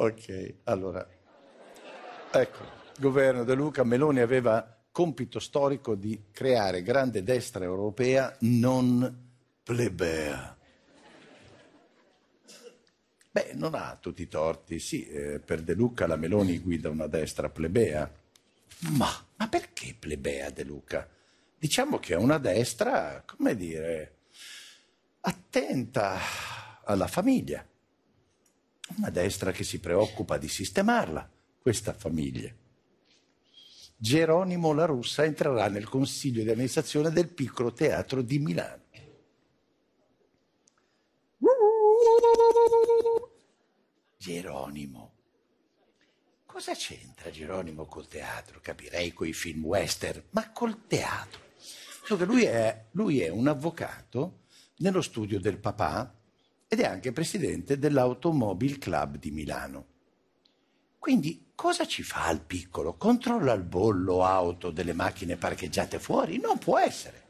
Ok, allora, ecco, governo De Luca, Meloni aveva compito storico di creare grande destra europea non plebea. Beh, non ha tutti i torti, sì, eh, per De Luca la Meloni guida una destra plebea. Ma, ma perché plebea De Luca? Diciamo che è una destra, come dire, attenta alla famiglia. Una destra che si preoccupa di sistemarla, questa famiglia. Geronimo La Russa entrerà nel consiglio di amministrazione del piccolo teatro di Milano. Geronimo. Cosa c'entra Geronimo col teatro? Capirei coi film western, ma col teatro. Lui è, lui è un avvocato nello studio del papà ed è anche presidente dell'Automobile Club di Milano. Quindi cosa ci fa al piccolo? Controlla il bollo auto delle macchine parcheggiate fuori? Non può essere.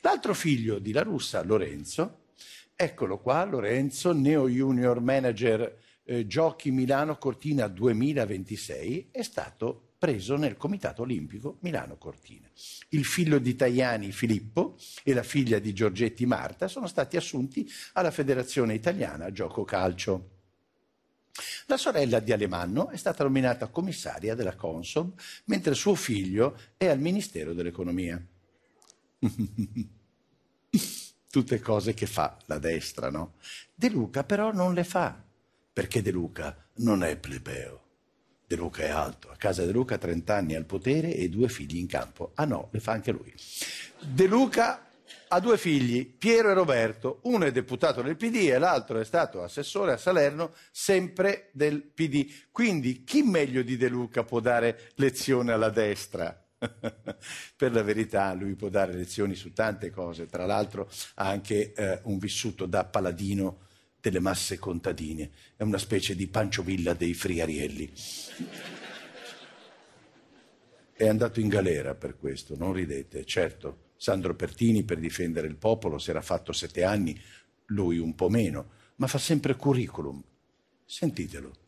L'altro figlio di La Russa, Lorenzo, eccolo qua, Lorenzo, Neo Junior Manager eh, Giochi Milano Cortina 2026, è stato preso nel Comitato Olimpico Milano Cortina. Il figlio di Tajani Filippo e la figlia di Giorgetti Marta sono stati assunti alla Federazione Italiana Gioco Calcio. La sorella di Alemanno è stata nominata commissaria della Consob, mentre suo figlio è al Ministero dell'Economia. Tutte cose che fa la destra, no? De Luca però non le fa, perché De Luca non è plebeo. De Luca è alto, a casa De Luca 30 anni al potere e due figli in campo. Ah no, le fa anche lui. De Luca ha due figli, Piero e Roberto, uno è deputato del PD e l'altro è stato assessore a Salerno, sempre del PD. Quindi chi meglio di De Luca può dare lezione alla destra? per la verità lui può dare lezioni su tante cose, tra l'altro ha anche eh, un vissuto da paladino delle masse contadine, è una specie di Pancio Villa dei Friarielli. È andato in galera per questo, non ridete, certo. Sandro Pertini per difendere il popolo si era fatto sette anni, lui un po' meno, ma fa sempre curriculum. Sentitelo.